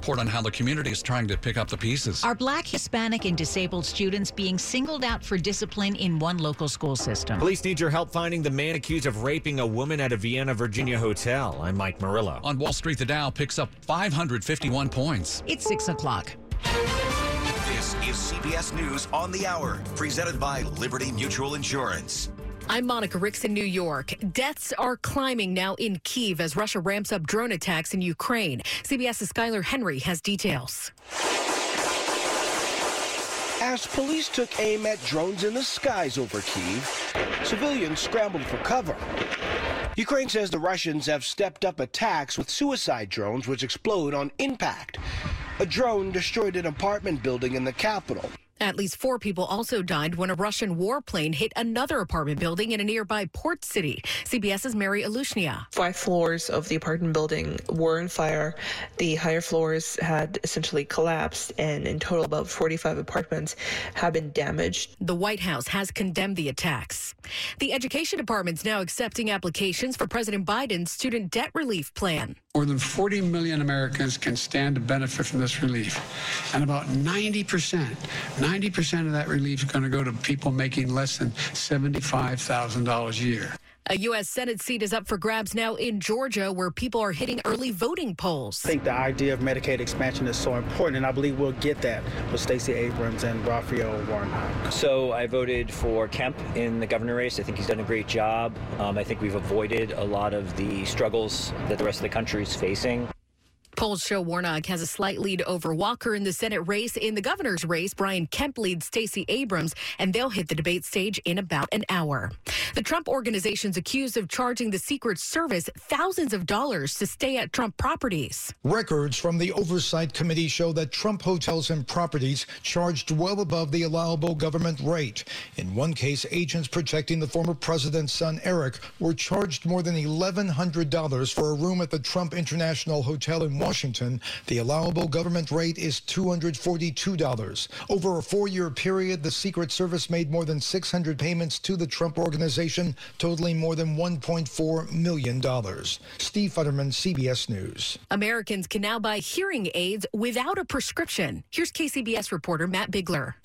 report on how the community is trying to pick up the pieces. Are black, Hispanic, and disabled students being singled out for discipline in one local school system? Police need your help finding the man accused of raping a woman at a Vienna, Virginia hotel. I'm Mike Murillo. On Wall Street, the Dow picks up 551 points. It's 6 o'clock. This is CBS News on the Hour, presented by Liberty Mutual Insurance. I'm Monica Ricks in New York. Deaths are climbing now in Kiev as Russia ramps up drone attacks in Ukraine. CBS's Skyler Henry has details. As police took aim at drones in the skies over Kiev, civilians scrambled for cover. Ukraine says the Russians have stepped up attacks with suicide drones which explode on impact. A drone destroyed an apartment building in the capital. At least four people also died when a Russian warplane hit another apartment building in a nearby port city. CBS's Mary Alushnia. Five floors of the apartment building were in fire. The higher floors had essentially collapsed, and in total, about 45 apartments have been damaged. The White House has condemned the attacks. The Education Department's now accepting applications for President Biden's student debt relief plan. More than 40 million Americans can stand to benefit from this relief. And about 90%, 90% of that relief is going to go to people making less than $75,000 a year. A U.S. Senate seat is up for grabs now in Georgia, where people are hitting early voting polls. I think the idea of Medicaid expansion is so important, and I believe we'll get that with Stacey Abrams and Raphael Warnock. So I voted for Kemp in the governor race. I think he's done a great job. Um, I think we've avoided a lot of the struggles that the rest of the country is facing. Polls show Warnock has a slight lead over Walker in the Senate race. In the governor's race, Brian Kemp leads Stacey Abrams, and they'll hit the debate stage in about an hour. The Trump organization's accused of charging the Secret Service thousands of dollars to stay at Trump properties. Records from the Oversight Committee show that Trump hotels and properties charged well above the allowable government rate. In one case, agents protecting the former president's son, Eric, were charged more than $1,100 for a room at the Trump International Hotel in Washington, the allowable government rate is $242. Over a four year period, the Secret Service made more than 600 payments to the Trump organization, totaling more than $1.4 million. Steve Futterman, CBS News. Americans can now buy hearing aids without a prescription. Here's KCBS reporter Matt Bigler.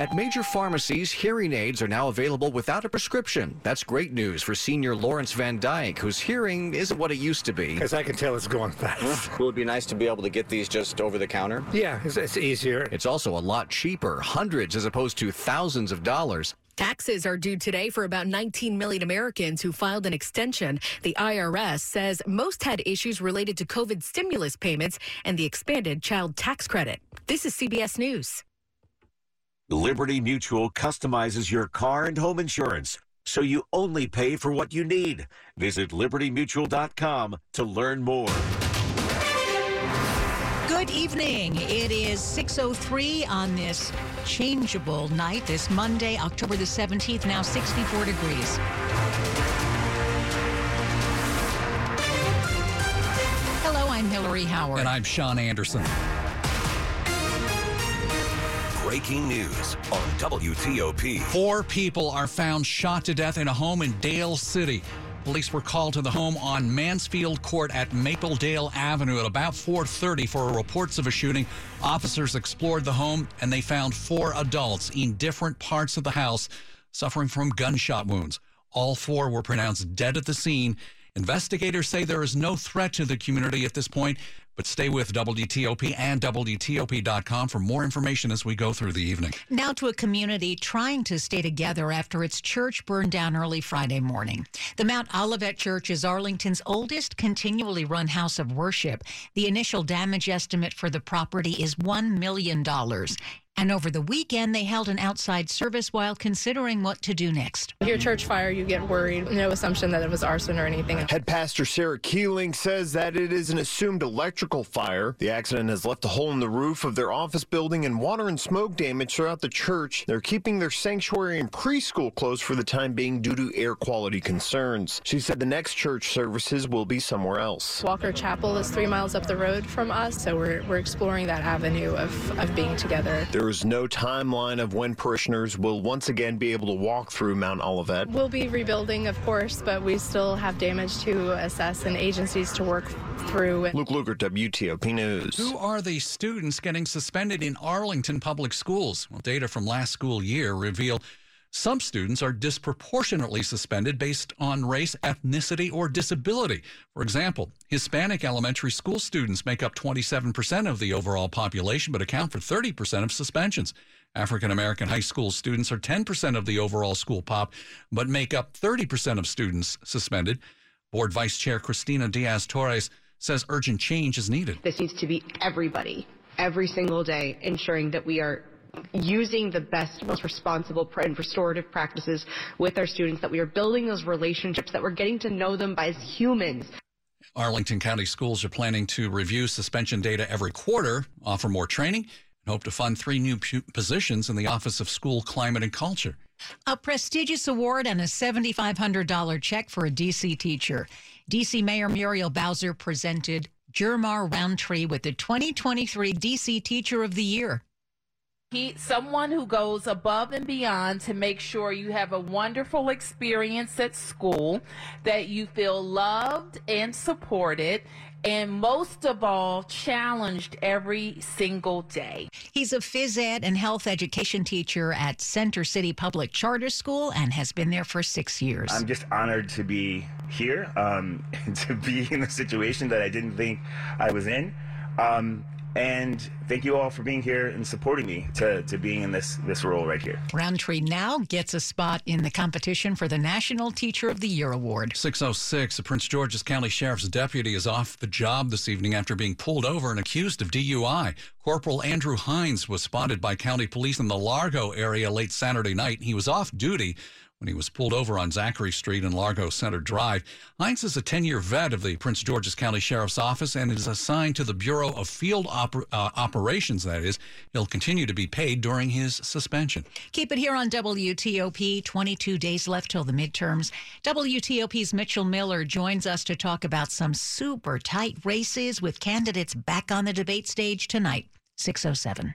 At major pharmacies, hearing aids are now available without a prescription. That's great news for senior Lawrence Van Dyke, whose hearing isn't what it used to be. Because I can tell it's going fast. Will it be nice to be able to get these just over the counter? Yeah, it's, it's easier. It's also a lot cheaper, hundreds as opposed to thousands of dollars. Taxes are due today for about 19 million Americans who filed an extension. The IRS says most had issues related to COVID stimulus payments and the expanded child tax credit. This is CBS News. Liberty Mutual customizes your car and home insurance so you only pay for what you need. Visit libertymutual.com to learn more. Good evening. It is 6:03 on this changeable night, this Monday, October the 17th, now 64 degrees. Hello, I'm Hillary Howard. And I'm Sean Anderson. Breaking news on WTOP. Four people are found shot to death in a home in Dale City. Police were called to the home on Mansfield Court at Mapledale Avenue at about 4:30 for reports of a shooting. Officers explored the home and they found four adults in different parts of the house suffering from gunshot wounds. All four were pronounced dead at the scene. Investigators say there is no threat to the community at this point, but stay with WTOP and WTOP.com for more information as we go through the evening. Now to a community trying to stay together after its church burned down early Friday morning. The Mount Olivet Church is Arlington's oldest continually run house of worship. The initial damage estimate for the property is $1 million. And over the weekend, they held an outside service while considering what to do next. Hear church fire, you get worried. No assumption that it was arson or anything. Head Pastor Sarah Keeling says that it is an assumed electrical fire. The accident has left a hole in the roof of their office building and water and smoke damage throughout the church. They're keeping their sanctuary and preschool closed for the time being due to air quality concerns. She said the next church services will be somewhere else. Walker Chapel is three miles up the road from us, so we're, we're exploring that avenue of, of being together. There is no timeline of when parishioners will once again be able to walk through Mount Olivet. We'll be rebuilding, of course, but we still have damage to assess and agencies to work through. Luke Lukert, WTOP News. Who are the students getting suspended in Arlington public schools? Well, data from last school year reveal some students are disproportionately suspended based on race, ethnicity, or disability. For example, Hispanic elementary school students make up 27% of the overall population, but account for 30% of suspensions. African American high school students are 10% of the overall school pop, but make up 30% of students suspended. Board Vice Chair Christina Diaz Torres says urgent change is needed. This needs to be everybody, every single day, ensuring that we are using the best, most responsible and restorative practices with our students, that we are building those relationships, that we're getting to know them as humans. Arlington County Schools are planning to review suspension data every quarter, offer more training, and hope to fund three new positions in the Office of School Climate and Culture. A prestigious award and a $7,500 check for a D.C. teacher. D.C. Mayor Muriel Bowser presented Jermar Rountree with the 2023 D.C. Teacher of the Year. He, someone who goes above and beyond to make sure you have a wonderful experience at school, that you feel loved and supported, and most of all, challenged every single day. He's a phys ed and health education teacher at Center City Public Charter School and has been there for six years. I'm just honored to be here, um, to be in a situation that I didn't think I was in. Um, and thank you all for being here and supporting me to, to being in this this role right here. Rountree now gets a spot in the competition for the National Teacher of the Year award. 606, a Prince George's County Sheriff's deputy is off the job this evening after being pulled over and accused of DUI. Corporal Andrew Hines was spotted by county police in the Largo area late Saturday night. He was off duty when he was pulled over on Zachary Street and Largo Center Drive. Hines is a 10 year vet of the Prince George's County Sheriff's Office and is assigned to the Bureau of Field Oper- uh, Operations, that is. He'll continue to be paid during his suspension. Keep it here on WTOP. 22 days left till the midterms. WTOP's Mitchell Miller joins us to talk about some super tight races with candidates back on the debate stage tonight. 607.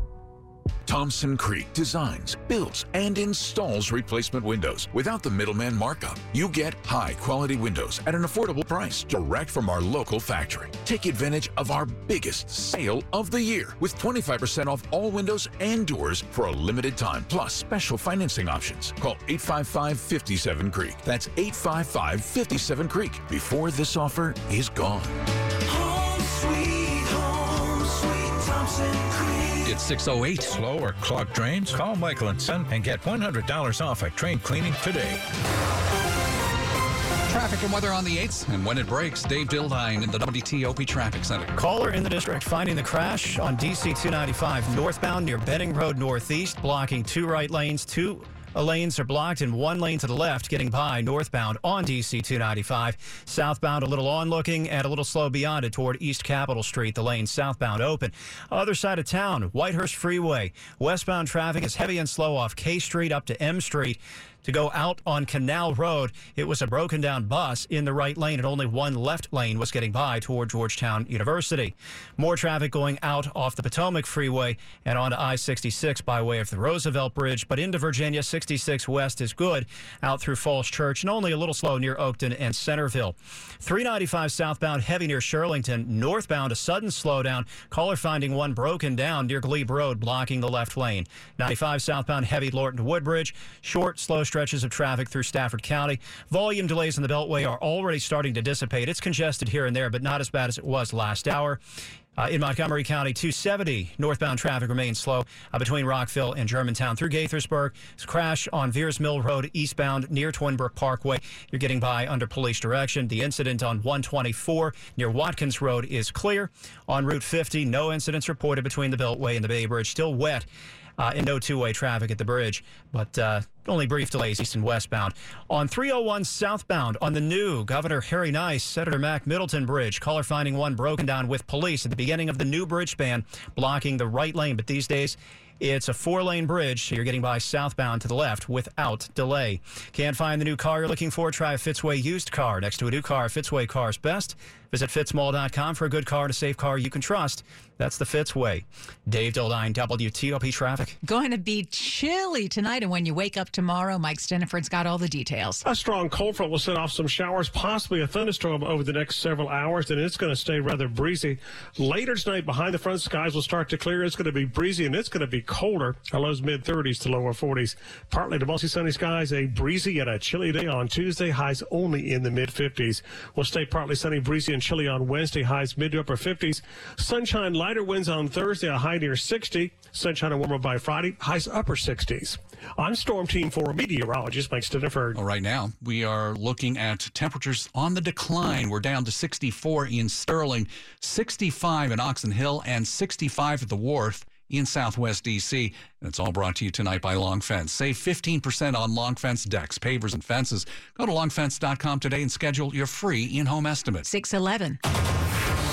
Thompson Creek designs, builds, and installs replacement windows without the middleman markup. You get high quality windows at an affordable price direct from our local factory. Take advantage of our biggest sale of the year with 25% off all windows and doors for a limited time, plus special financing options. Call 855 57 Creek. That's 855 57 Creek before this offer is gone. Home sweet home, sweet Thompson Creek. It's 608. Slow or clogged drains? Call Michael and Son and get $100 off at train cleaning today. Traffic and weather on the 8th, and when it breaks, Dave Dildine in the WTOP Traffic Center. Caller in the district finding the crash on DC 295 northbound near Benning Road Northeast, blocking two right lanes, two lanes are blocked and one lane to the left getting by northbound on DC 295. Southbound a little on looking and a little slow beyond it toward East Capitol Street. The lane southbound open. Other side of town, Whitehurst Freeway. Westbound traffic is heavy and slow off K Street up to M Street. To go out on Canal Road. It was a broken down bus in the right lane, and only one left lane was getting by toward Georgetown University. More traffic going out off the Potomac Freeway and onto I 66 by way of the Roosevelt Bridge, but into Virginia, 66 West is good out through Falls Church, and only a little slow near Oakton and Centreville. 395 southbound heavy near Shirlington, northbound a sudden slowdown. Caller finding one broken down near Glebe Road, blocking the left lane. 95 southbound heavy Lorton Woodbridge, short, slow stretches of traffic through Stafford County. Volume delays in the Beltway are already starting to dissipate. It's congested here and there, but not as bad as it was last hour. Uh, in Montgomery County, 270 northbound traffic remains slow uh, between Rockville and Germantown through Gaithersburg. Crash on Veirs Mill Road eastbound near Twinbrook Parkway. You're getting by under police direction. The incident on 124 near Watkins Road is clear. On Route 50, no incidents reported between the Beltway and the Bay Bridge. Still wet uh, and no two-way traffic at the bridge, but uh, only brief delays east and westbound. On 301 southbound on the new Governor Harry Nice, Senator Mac Middleton Bridge, caller finding one broken down with police at the beginning of the new bridge span, blocking the right lane. But these days, it's a four lane bridge, so you're getting by southbound to the left without delay. Can't find the new car you're looking for? Try a Fitzway used car. Next to a new car, Fitzway Cars Best. Visit fitzmall.com for a good car and a safe car you can trust. That's the Fitzway. Dave Dildine, WTOP Traffic. Going to be chilly tonight, and when you wake up tomorrow, Mike Stinneford's got all the details. A strong cold front will set off some showers, possibly a thunderstorm over the next several hours, and it's going to stay rather breezy. Later tonight, behind the front, skies will start to clear. It's going to be breezy, and it's going to be colder. Our lows mid 30s to lower 40s. Partly to mostly sunny skies, a breezy and a chilly day on Tuesday. Highs only in the mid 50s. We'll stay partly sunny, breezy, and chilly on Wednesday. Highs mid to upper 50s. Sunshine, lighter winds on Thursday, a high near 60. Sunshine and warmer by Friday. Highs upper 60s. I'm Storm Team 4 meteorologist Mike Stinneford. Well, right now, we are looking at temperatures on the decline. We're down to 64 in Sterling, 65 in Oxon Hill, and 65 at the Wharf in Southwest DC. And it's all brought to you tonight by Long Fence. Save 15% on Long Fence decks, pavers, and fences. Go to longfence.com today and schedule your free in home estimate. 611.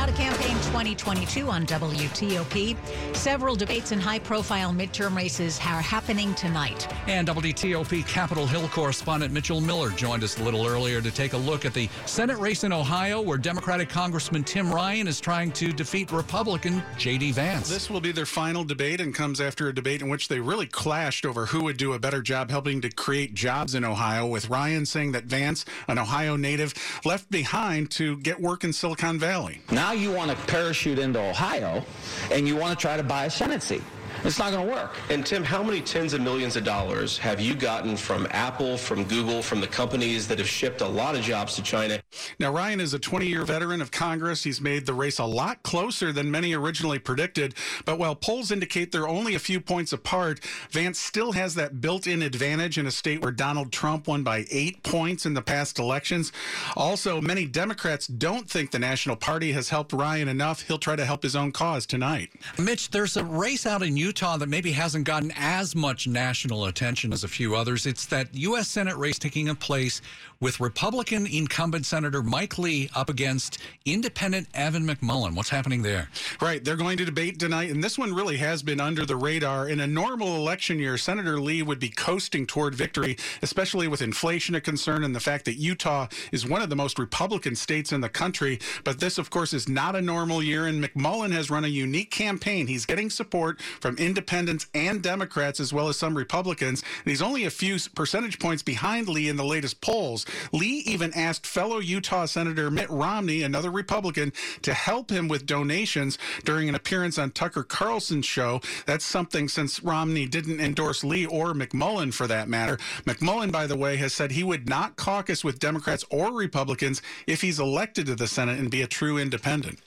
Now to campaign 2022 on WTOP. Several debates and high profile midterm races are happening tonight. And WTOP Capitol Hill correspondent Mitchell Miller joined us a little earlier to take a look at the Senate race in Ohio, where Democratic Congressman Tim Ryan is trying to defeat Republican J.D. Vance. This will be their final debate and comes after a debate in which they really clashed over who would do a better job helping to create jobs in Ohio, with Ryan saying that Vance, an Ohio native, left behind to get work in Silicon Valley. Now you want to parachute into Ohio and you want to try to buy a Senate seat. It's not going to work. And Tim, how many tens of millions of dollars have you gotten from Apple, from Google, from the companies that have shipped a lot of jobs to China? Now, Ryan is a 20 year veteran of Congress. He's made the race a lot closer than many originally predicted. But while polls indicate they're only a few points apart, Vance still has that built in advantage in a state where Donald Trump won by eight points in the past elections. Also, many Democrats don't think the National Party has helped Ryan enough. He'll try to help his own cause tonight. Mitch, there's a race out in Utah that maybe hasn't gotten as much national attention as a few others. It's that U.S. Senate race taking place with Republican incumbent Senator Mike Lee up against independent Evan McMullin. What's happening there? Right. They're going to debate tonight, and this one really has been under the radar. In a normal election year, Senator Lee would be coasting toward victory, especially with inflation a concern and the fact that Utah is one of the most Republican states in the country. But this, of course, is not a normal year, and McMullin has run a unique campaign. He's getting support from independents and Democrats, as well as some Republicans, and he's only a few percentage points behind Lee in the latest polls. Lee even asked fellow Utah Senator Mitt Romney, another Republican, to help him with donations during an appearance on Tucker Carlson's show. That's something since Romney didn't endorse Lee or McMullin for that matter. McMullin, by the way, has said he would not caucus with Democrats or Republicans if he's elected to the Senate and be a true independent.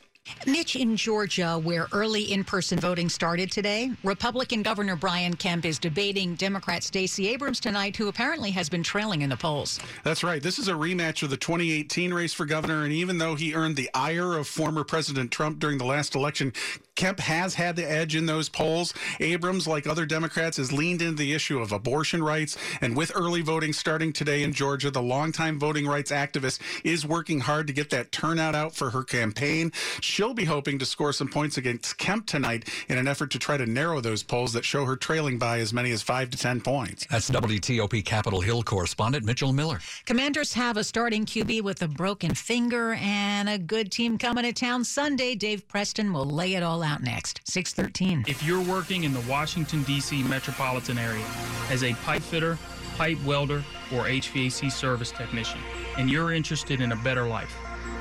Mitch, in Georgia, where early in person voting started today, Republican Governor Brian Kemp is debating Democrat Stacey Abrams tonight, who apparently has been trailing in the polls. That's right. This is a rematch of the 2018 race for governor. And even though he earned the ire of former President Trump during the last election, Kemp has had the edge in those polls. Abrams, like other Democrats, has leaned into the issue of abortion rights. And with early voting starting today in Georgia, the longtime voting rights activist is working hard to get that turnout out for her campaign. She'll be hoping to score some points against Kemp tonight in an effort to try to narrow those polls that show her trailing by as many as five to 10 points. That's WTOP Capitol Hill correspondent Mitchell Miller. Commanders have a starting QB with a broken finger and a good team coming to town Sunday. Dave Preston will lay it all out next. 613. If you're working in the Washington, D.C. metropolitan area as a pipe fitter, pipe welder, or HVAC service technician, and you're interested in a better life,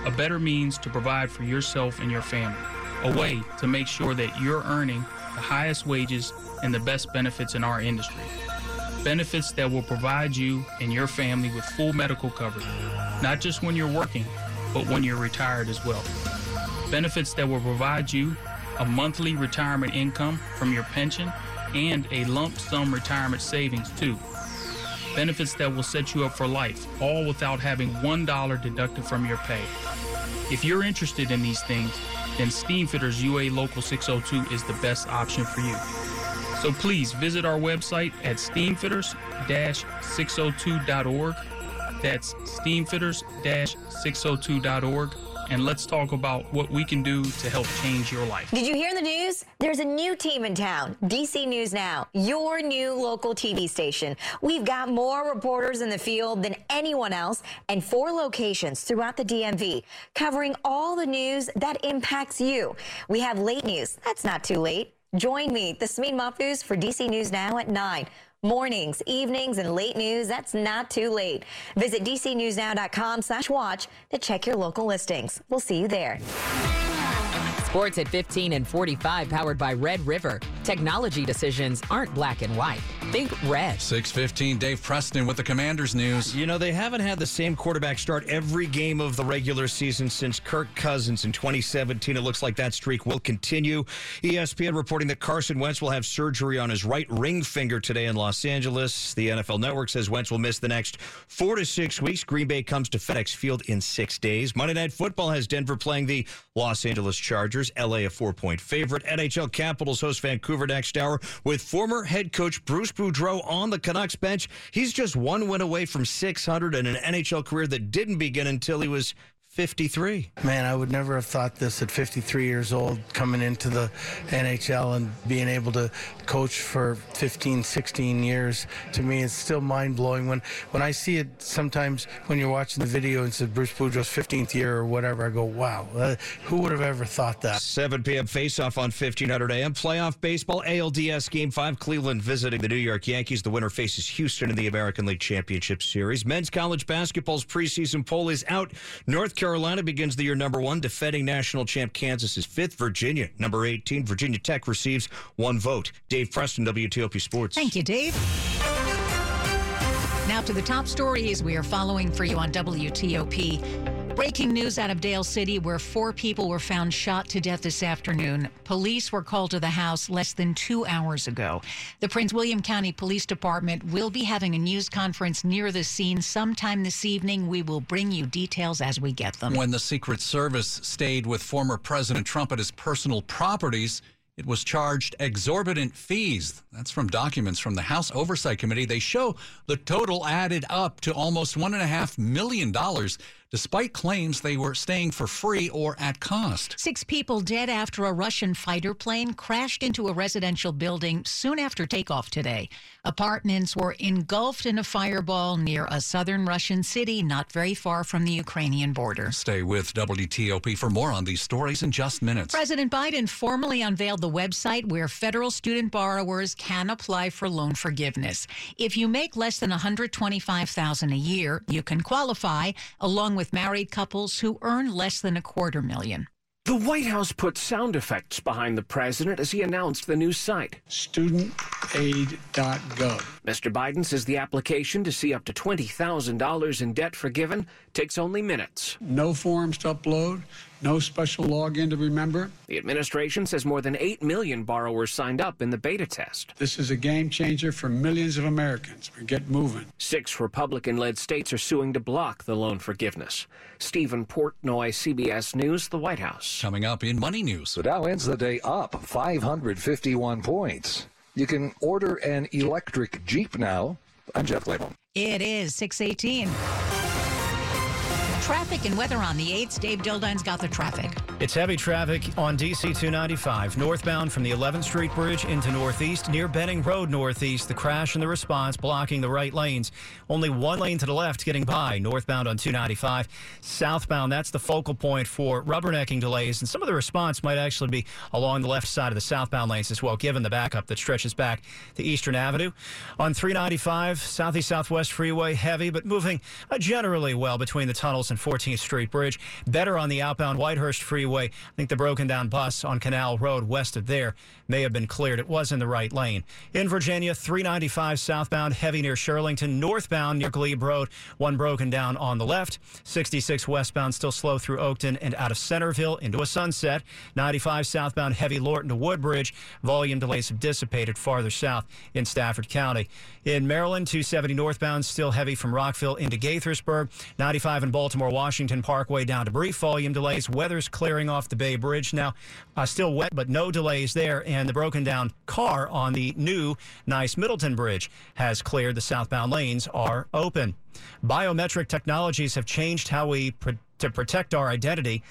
a better means to provide for yourself and your family, a way to make sure that you're earning the highest wages and the best benefits in our industry. Benefits that will provide you and your family with full medical coverage, not just when you're working, but when you're retired as well. Benefits that will provide you a monthly retirement income from your pension and a lump sum retirement savings too. Benefits that will set you up for life, all without having $1 deducted from your pay. If you're interested in these things, then Steamfitters UA Local 602 is the best option for you. So please visit our website at steamfitters-602.org. That's steamfitters-602.org. And let's talk about what we can do to help change your life. Did you hear in the news? There's a new team in town, DC News Now, your new local TV station. We've got more reporters in the field than anyone else and four locations throughout the DMV, covering all the news that impacts you. We have late news. That's not too late. Join me, Tasmin Mahfouz, for DC News Now at 9. Mornings, evenings, and late news, that's not too late. Visit dcnewsnow.com slash watch to check your local listings. We'll see you there. Sports at 15 and 45, powered by Red River. Technology decisions aren't black and white. Think red. 615, Dave Preston with the Commanders news. You know, they haven't had the same quarterback start every game of the regular season since Kirk Cousins in 2017. It looks like that streak will continue. ESPN reporting that Carson Wentz will have surgery on his right ring finger today in Los Angeles. The NFL Network says Wentz will miss the next four to six weeks. Green Bay comes to FedEx Field in six days. Monday Night Football has Denver playing the Los Angeles Chargers. LA a four point favorite. NHL Capitals host Vancouver next hour with former head coach Bruce Boudreau on the Canucks bench. He's just one win away from 600 and an NHL career that didn't begin until he was 53. Man, I would never have thought this at 53 years old, coming into the NHL and being able to coach for 15, 16 years. To me, it's still mind blowing when when I see it. Sometimes when you're watching the video and says Bruce Boudreau's 15th year or whatever, I go, "Wow, uh, who would have ever thought that?" 7 p.m. face-off on 1500 AM. Playoff baseball, ALDS Game 5. Cleveland visiting the New York Yankees. The winner faces Houston in the American League Championship Series. Men's college basketball's preseason poll is out. North Carolina begins the year number one. Defending national champ Kansas is fifth. Virginia, number 18. Virginia Tech receives one vote. Dave Preston, WTOP Sports. Thank you, Dave. Now to the top stories we are following for you on WTOP. Breaking news out of Dale City, where four people were found shot to death this afternoon. Police were called to the house less than two hours ago. The Prince William County Police Department will be having a news conference near the scene sometime this evening. We will bring you details as we get them. When the Secret Service stayed with former President Trump at his personal properties, it was charged exorbitant fees. That's from documents from the House Oversight Committee. They show the total added up to almost $1.5 million, despite claims they were staying for free or at cost. Six people dead after a Russian fighter plane crashed into a residential building soon after takeoff today. Apartments were engulfed in a fireball near a southern Russian city not very far from the Ukrainian border. Stay with WTOP for more on these stories in just minutes. President Biden formally unveiled the website where federal student borrowers can apply for loan forgiveness. If you make less than $125,000 a year, you can qualify, along with married couples who earn less than a quarter million. The White House put sound effects behind the president as he announced the new site, studentaid.gov. Mr. Biden says the application to see up to $20,000 in debt forgiven takes only minutes. No forms to upload, no special login to remember. The administration says more than 8 million borrowers signed up in the beta test. This is a game changer for millions of Americans. We get moving. Six Republican led states are suing to block the loan forgiveness. Stephen Portnoy, CBS News, the White House. Coming up in Money News. The Dow ends the day up 551 points. You can order an electric Jeep now. I'm Jeff Clabaugh. It is 618. Traffic and weather on the 8th. Dave Dildine's got the traffic. It's heavy traffic on DC 295 northbound from the 11th Street Bridge into Northeast near Benning Road Northeast. The crash and the response blocking the right lanes. Only one lane to the left getting by northbound on 295. Southbound, that's the focal point for rubbernecking delays. And some of the response might actually be along the left side of the southbound lanes as well, given the backup that stretches back to Eastern Avenue. On 395, Southeast Southwest Freeway, heavy but moving generally well between the tunnels and 14th Street Bridge. Better on the outbound Whitehurst Freeway. I think the broken down bus on Canal Road west of there may have been cleared. It was in the right lane. In Virginia, 395 southbound, heavy near Shirlington. Northbound near Glebe Road, one broken down on the left. 66 westbound, still slow through Oakton and out of Centreville into a sunset. 95 southbound, heavy Lorton to Woodbridge. Volume delays have dissipated farther south in Stafford County. In Maryland, 270 northbound, still heavy from Rockville into Gaithersburg. 95 in Baltimore, Washington Parkway down to brief volume delays. Weather's clearing off the Bay Bridge now. Uh, still wet, but no delays there. And the broken down car on the new nice Middleton Bridge has cleared. The southbound lanes are open. Biometric technologies have changed how we pr- to protect our identity.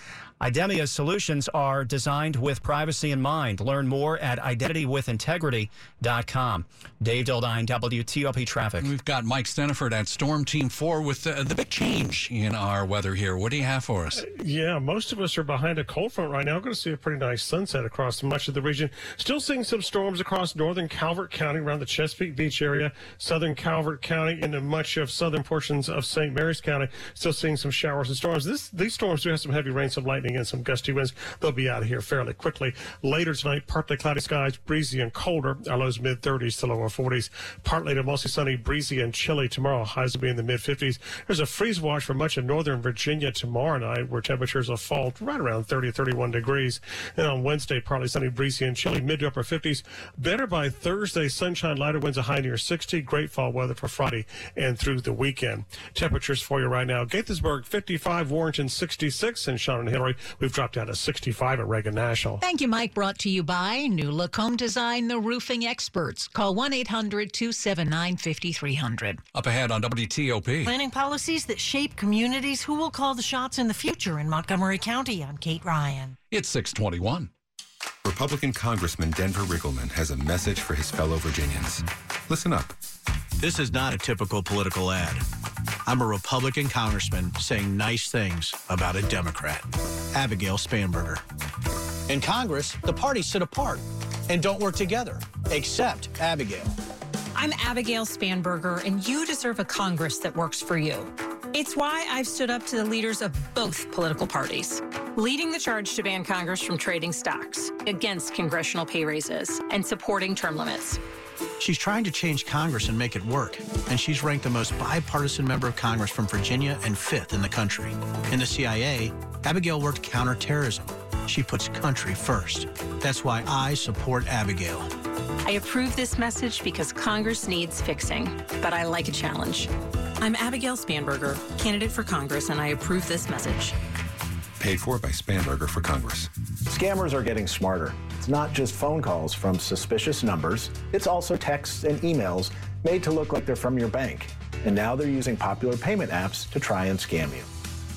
Idemia's solutions are designed with privacy in mind. Learn more at identitywithintegrity.com. Dave Dildine, WTOP Traffic. We've got Mike Stinneford at Storm Team 4 with the, the big change in our weather here. What do you have for us? Yeah, most of us are behind a cold front right now. We're going to see a pretty nice sunset across much of the region. Still seeing some storms across northern Calvert County around the Chesapeake Beach area, southern Calvert County, into much of southern portions of St. Mary's County. Still seeing some showers and storms. This, these storms do have some heavy rain, some lightning, and some gusty winds. They'll be out of here fairly quickly. Later tonight, partly cloudy skies, breezy and colder. Our lows mid 30s to lower 40s. Partly to mostly sunny, breezy and chilly tomorrow. Highs will be in the mid 50s. There's a freeze watch for much of northern Virginia tomorrow night, where temperatures will fall right around 30 31 degrees. And on Wednesday, partly sunny, breezy and chilly, mid to upper 50s. Better by Thursday, sunshine, lighter winds, a high near 60. Great fall weather for Friday and through the weekend. Temperatures for you right now: Gaithersburg 55, Warrenton 66, and Sean and Hillary. We've dropped down to 65 at Reagan National. Thank you, Mike. Brought to you by New Look Home Design, the roofing experts. Call 1 800 279 5300. Up ahead on WTOP. Planning policies that shape communities. Who will call the shots in the future in Montgomery County? I'm Kate Ryan. It's 621. Republican Congressman Denver Riggleman has a message for his fellow Virginians. Listen up. This is not a typical political ad. I'm a Republican congressman saying nice things about a Democrat, Abigail Spanberger. In Congress, the parties sit apart and don't work together, except Abigail. I'm Abigail Spanberger, and you deserve a Congress that works for you. It's why I've stood up to the leaders of both political parties, leading the charge to ban Congress from trading stocks, against congressional pay raises, and supporting term limits. She's trying to change Congress and make it work, and she's ranked the most bipartisan member of Congress from Virginia and fifth in the country. In the CIA, Abigail worked counterterrorism. She puts country first. That's why I support Abigail. I approve this message because Congress needs fixing, but I like a challenge. I'm Abigail Spanberger, candidate for Congress, and I approve this message. Paid for by Spanberger for Congress. Scammers are getting smarter. It's not just phone calls from suspicious numbers, it's also texts and emails made to look like they're from your bank. And now they're using popular payment apps to try and scam you.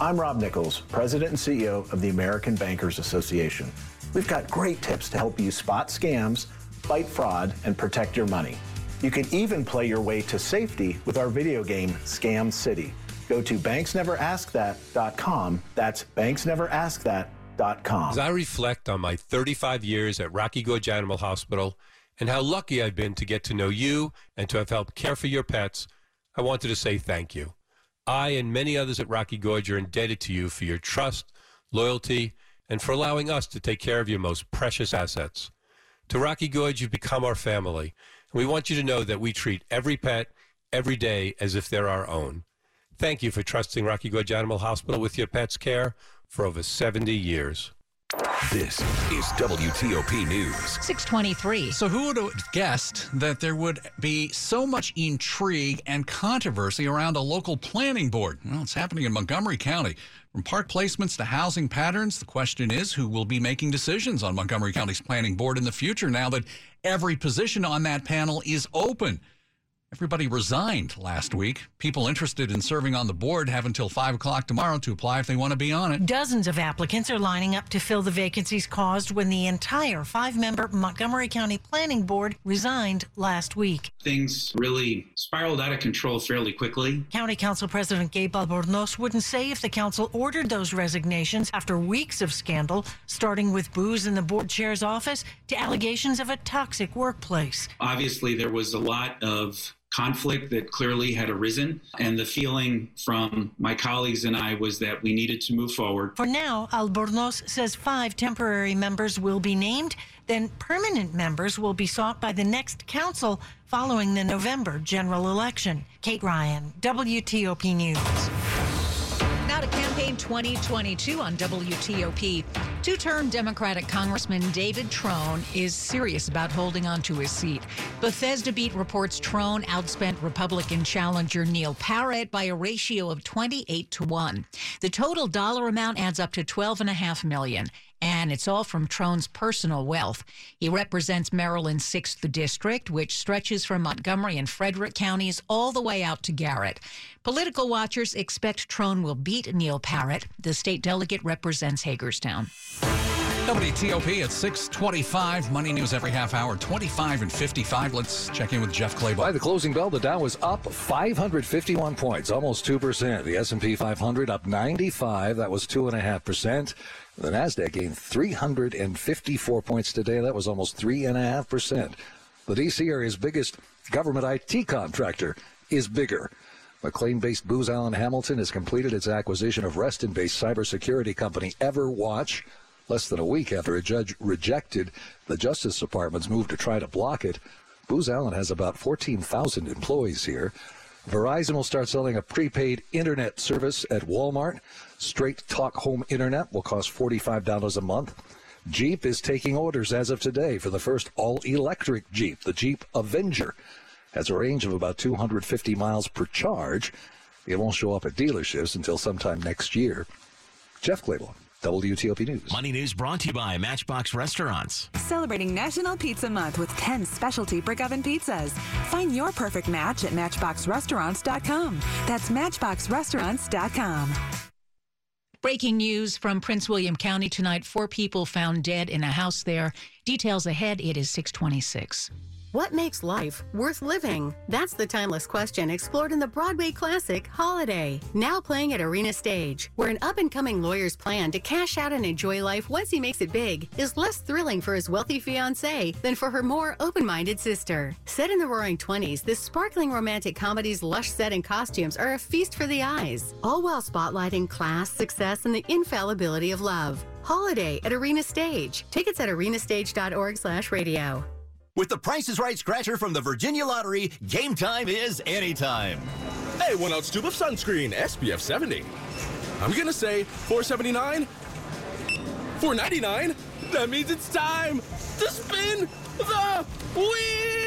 I'm Rob Nichols, President and CEO of the American Bankers Association. We've got great tips to help you spot scams, fight fraud, and protect your money. You can even play your way to safety with our video game, Scam City. Go to banksneveraskthat.com. That's banksneveraskthat.com. As I reflect on my 35 years at Rocky Gorge Animal Hospital and how lucky I've been to get to know you and to have helped care for your pets, I wanted to say thank you. I and many others at Rocky Gorge are indebted to you for your trust, loyalty, and for allowing us to take care of your most precious assets. To Rocky Gorge, you've become our family, we want you to know that we treat every pet every day as if they're our own. Thank you for trusting Rocky Gorge Animal Hospital with your pet's care for over 70 years. This is WTOP News. 623. So, who would have guessed that there would be so much intrigue and controversy around a local planning board? Well, it's happening in Montgomery County. From park placements to housing patterns, the question is who will be making decisions on Montgomery County's planning board in the future now that every position on that panel is open. Everybody resigned last week. People interested in serving on the board have until 5 o'clock tomorrow to apply if they want to be on it. Dozens of applicants are lining up to fill the vacancies caused when the entire five member Montgomery County Planning Board resigned last week. Things really spiraled out of control fairly quickly. County Council President Gabe Albornoz wouldn't say if the council ordered those resignations after weeks of scandal, starting with booze in the board chair's office to allegations of a toxic workplace. Obviously, there was a lot of conflict that clearly had arisen. And the feeling from my colleagues and I was that we needed to move forward. For now, Albornoz says five temporary members will be named. Then permanent members will be sought by the next council following the November general election. Kate Ryan, WTOP News. Campaign 2022 on WTOP. Two term Democratic Congressman David Trone is serious about holding on to his seat. Bethesda Beat reports Trone outspent Republican challenger Neil Parrott by a ratio of 28 to 1. The total dollar amount adds up to 12.5 million and it's all from Trone's personal wealth. He represents Maryland's 6th District, which stretches from Montgomery and Frederick counties all the way out to Garrett. Political watchers expect Trone will beat Neil Parrott. The state delegate represents Hagerstown. WTOP at 625. Money news every half hour, 25 and 55. Let's check in with Jeff Clabaugh. By the closing bell, the Dow was up 551 points, almost 2%. The S&P 500 up 95. That was 2.5%. The NASDAQ gained 354 points today. That was almost 3.5%. The D.C. area's biggest government IT contractor is bigger. McLean-based Booz Allen Hamilton has completed its acquisition of Reston-based cybersecurity company Everwatch less than a week after a judge rejected the Justice Department's move to try to block it. Booz Allen has about 14,000 employees here. Verizon will start selling a prepaid internet service at Walmart. Straight Talk Home Internet will cost $45 a month. Jeep is taking orders as of today for the first all electric Jeep, the Jeep Avenger. Has a range of about 250 miles per charge. It won't show up at dealerships until sometime next year. Jeff Clabaugh. WTOP News. Money News brought to you by Matchbox Restaurants. Celebrating National Pizza Month with 10 specialty brick oven pizzas. Find your perfect match at MatchboxRestaurants.com. That's MatchboxRestaurants.com. Breaking news from Prince William County tonight. Four people found dead in a house there. Details ahead. It is 626. What makes life worth living? That's the timeless question explored in the Broadway classic Holiday, now playing at Arena Stage, where an up and coming lawyer's plan to cash out and enjoy life once he makes it big is less thrilling for his wealthy fiancee than for her more open minded sister. Set in the roaring 20s, this sparkling romantic comedy's lush set and costumes are a feast for the eyes, all while spotlighting class, success, and the infallibility of love. Holiday at Arena Stage. Tickets at arenastage.org slash radio. With the Price is Right scratcher from the Virginia Lottery, game time is anytime. Hey, one ounce tube of sunscreen, SPF 70. I'm gonna say 479, 499. That means it's time to spin the wheel.